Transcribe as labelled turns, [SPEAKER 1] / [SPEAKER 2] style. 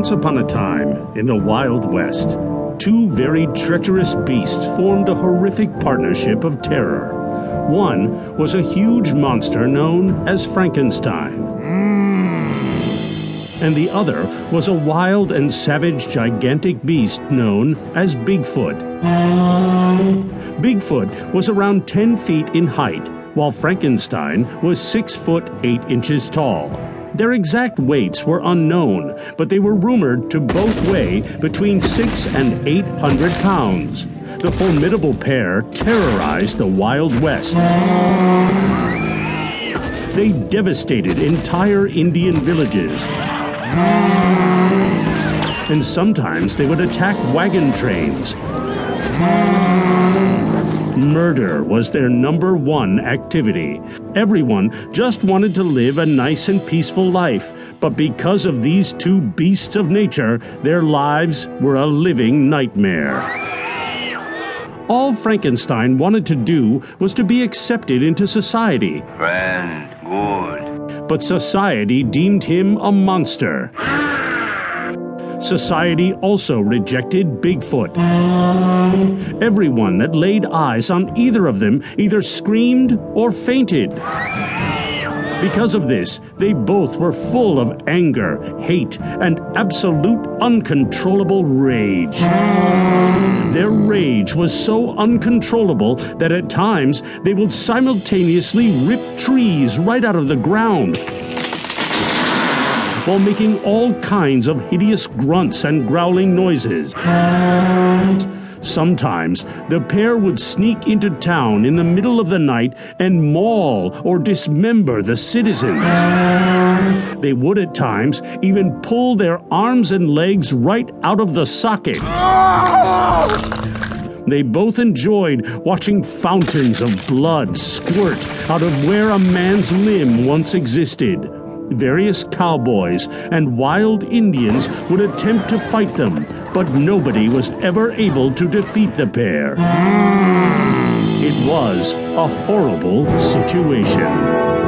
[SPEAKER 1] Once upon a time, in the Wild West, two very treacherous beasts formed a horrific partnership of terror. One was a huge monster known as Frankenstein. Mm. And the other was a wild and savage gigantic beast known as Bigfoot. Bigfoot was around 10 feet in height, while Frankenstein was 6 foot 8 inches tall. Their exact weights were unknown, but they were rumored to both weigh between 6 and 800 pounds. The formidable pair terrorized the Wild West. They devastated entire Indian villages. And sometimes they would attack wagon trains. Murder was their number one activity. Everyone just wanted to live a nice and peaceful life, but because of these two beasts of nature, their lives were a living nightmare. All Frankenstein wanted to do was to be accepted into society,
[SPEAKER 2] Friend, good.
[SPEAKER 1] but society deemed him a monster. Society also rejected Bigfoot. Everyone that laid eyes on either of them either screamed or fainted. Because of this, they both were full of anger, hate, and absolute uncontrollable rage. Their rage was so uncontrollable that at times they would simultaneously rip trees right out of the ground while making all kinds of hideous grunts and growling noises. Sometimes the pair would sneak into town in the middle of the night and maul or dismember the citizens. They would at times even pull their arms and legs right out of the socket. They both enjoyed watching fountains of blood squirt out of where a man's limb once existed. Various cowboys and wild Indians would attempt to fight them, but nobody was ever able to defeat the pair. It was a horrible situation.